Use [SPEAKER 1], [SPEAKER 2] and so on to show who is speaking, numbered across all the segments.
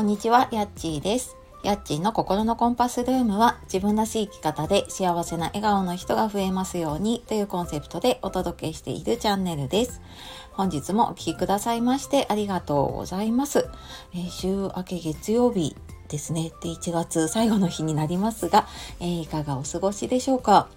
[SPEAKER 1] こんにちは、やっちーです。やっちーの心のコンパスルームは自分らしい生き方で幸せな笑顔の人が増えますようにというコンセプトでお届けしているチャンネルです。本日もお聴きくださいましてありがとうございます。えー週明け月曜日ですね。で、1月最後の日になりますが、えーいかがお過ごしでしょうか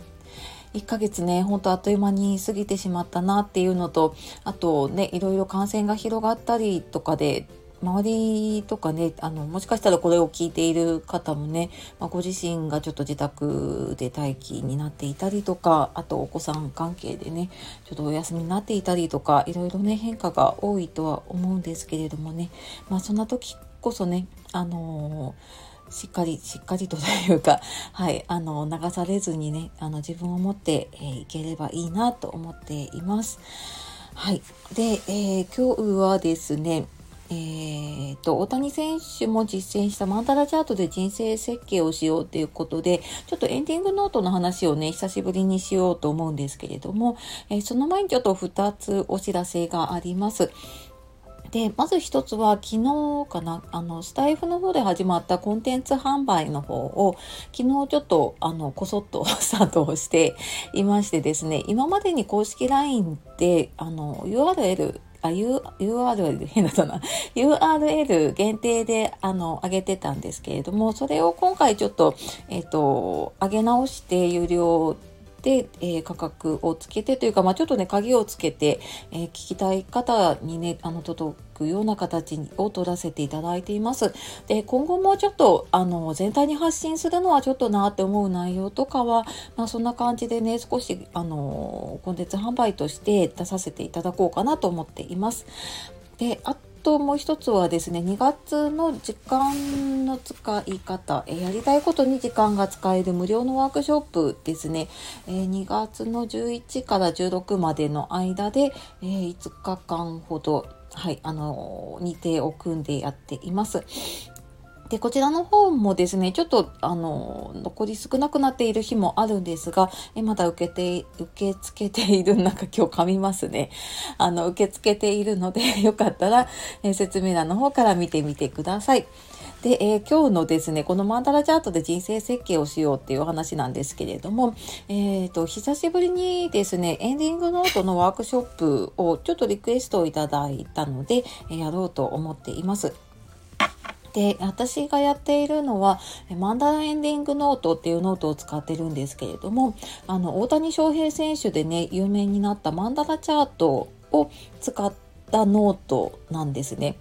[SPEAKER 1] ？1ヶ月ね、ほんとあっという間に過ぎてしまったなっていうのと、あとね、いろいろ感染が広がったりとかで、周りとかね、あの、もしかしたらこれを聞いている方もね、まあ、ご自身がちょっと自宅で待機になっていたりとか、あとお子さん関係でね、ちょっとお休みになっていたりとか、いろいろね、変化が多いとは思うんですけれどもね、まあそんな時こそね、あのしっかりしっかりとというか、はい、あの流されずにねあの自分を持って、えーいければいいなと思っています。はい、で、えー今日はですねえーと大谷選手も実践したマンタラチャートで人生設計をしようということでちょっとエンディングノートの話をね久しぶりにしようと思うんですけれども、えーその前にちょっと2つお知らせがあります。でまず一つは昨日かなあのスタイフの方で始まったコンテンツ販売の方を昨日ちょっとあのこそっとスタートをしていましてですね今までに公式 LINE であの URL あ、U、URL 変だったな。URL 限定で、あの、上げてたんですけれども、それを今回ちょっと、えっ、と、上げ直して有料で、えー価格をつけてというか、まあ、ちょっとね、鍵をつけて、えー聞きたい方にね、あの、届くような形を取らせていただいています。で、今後もちょっと、あの、全体に発信するのはちょっとなって思う内容とかは、まあ、そんな感じでね、少し、あの、コンテンツ販売として出させていただこうかなと思っています。で、あともう一つはですね、2月の時間の使い方、えやりたいことに時間が使える無料のワークショップですね、え2月の11から16までの間で、え5日間ほど、はい、あの日程を組んでやっています。で、こちらの方もですね、ちょっと、あの、残り少なくなっている日もあるんですが、えまだ受けて、受け付けている、なんか今日噛みますね。あの、受け付けているので、よかったら、え説明欄の方から見てみてください。で、えー今日のですね、このマンダラチャートで人生設計をしようっていうお話なんですけれども、えっ、と、久しぶりにですね、エンディングノートのワークショップをちょっとリクエストをいただいたので、えやろうと思っています。で私がやっているのはえマンダラエンディングノートっていうノートを使ってるんですけれどもあの大谷翔平選手でね有名になったマンダラチャートを使ったノートなんですね。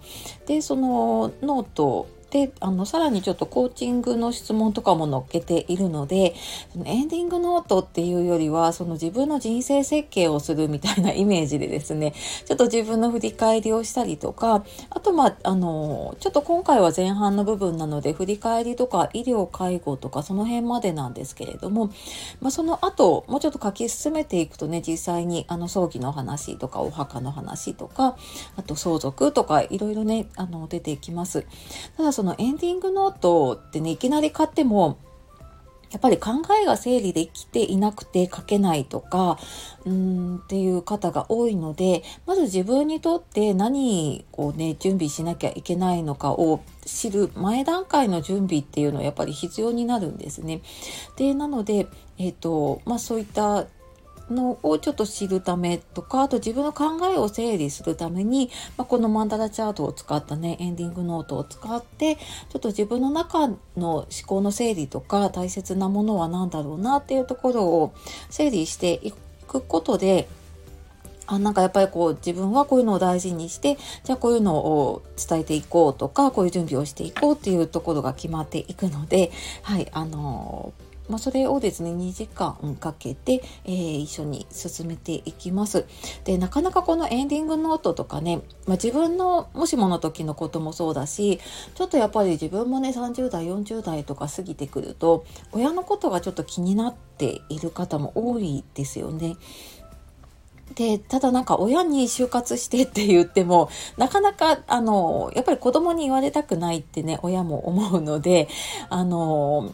[SPEAKER 1] でそのノートであのさらにちょっとコーチングの質問とかも載っけているのでそのエンディングノートっていうよりはその自分の人生設計をするみたいなイメージでですねちょっと自分の振り返りをしたりとかあとまああのちょっと今回は前半の部分なので振り返りとか医療介護とかその辺までなんですけれども、まあ、その後もうちょっと書き進めていくとね実際にあの葬儀の話とかお墓の話とかあと相続とかいろいろねあの出てきます。ただそのエンディングノートってねいきなり買ってもやっぱり考えが整理できていなくて書けないとかうーんっていう方が多いのでまず自分にとって何をね準備しなきゃいけないのかを知る前段階の準備っていうのはやっぱり必要になるんですね。でなので、えっとまあ、そういったのをちょっと知るためとかあと自分の考えを整理するために、まあ、このマンダラチャートを使ったねエンディングノートを使ってちょっと自分の中の思考の整理とか大切なものは何だろうなっていうところを整理していくことであなんかやっぱりこう自分はこういうのを大事にしてじゃあこういうのを伝えていこうとかこういう準備をしていこうっていうところが決まっていくのではいあのまあ、それをですね2時間かけて、えー一緒に進めていきます。でなかなかこのエンディングノートとかね、まあ、自分のもしもの時のこともそうだしちょっとやっぱり自分もね30代40代とか過ぎてくると親のことがちょっと気になっている方も多いですよね。でただなんか親に就活してって言ってもなかなかあのやっぱり子供に言われたくないってね親も思うのであの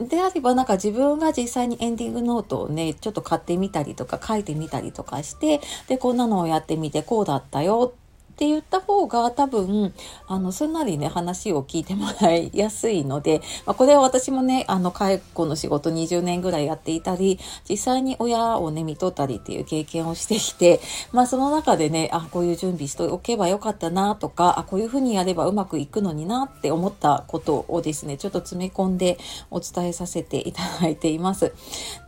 [SPEAKER 1] であればなんか自分が実際にエンディングノートをねちょっと買ってみたりとか書いてみたりとかしてでこんなのをやってみてこうだったよって言った方が多分あのすんなりね話を聞いてもらいやすいので、まあ、これは私もねあの介護の仕事20年ぐらいやっていたり実際に親をね見とったりっていう経験をしてきて まあその中でねあこういう準備しておけばよかったなとかあこういうふうにやればうまくいくのになって思ったことをですねちょっと詰め込んでお伝えさせていただいています。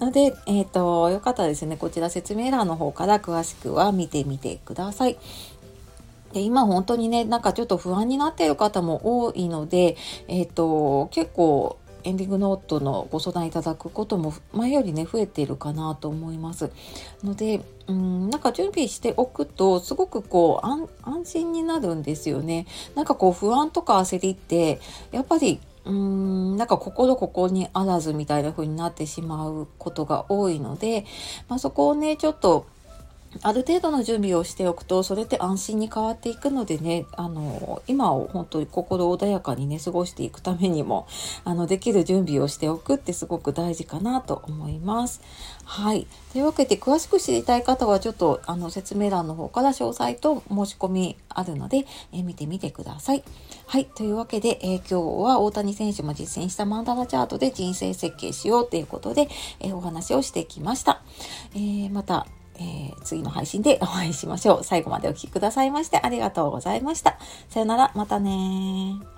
[SPEAKER 1] ので、えっ、ー、とよかったらですねこちら説明欄の方から詳しくは見てみてください。で今本当にねなんかちょっと不安になっている方も多いので、えっ、ー、と結構エンディングノートのご相談いただくことも前よりね増えているかなと思います。のでうんなんか準備しておくとすごくこう安心になるんですよね。なんかこう不安とか焦りってやっぱりうーんなんか心ここにあらずみたいな風になってしまうことが多いので、まあ、そこをねちょっとある程度の準備をしておくとそれって安心に変わっていくのでねあの今を本当に心穏やかにね過ごしていくためにも あのできる準備をしておくってすごく大事かなと思います。はいというわけで詳しく知りたい方はちょっとあの説明欄の方から詳細と申し込みあるので、え見てみてください。はいというわけで、え、今日は大谷選手も実践したマンダラチャートで人生設計しようということで、え、お話をしてきました。えー、またえー、次の配信でお会いしましょう。最後までお聴きくださいましてありがとうございました。さよなら、またね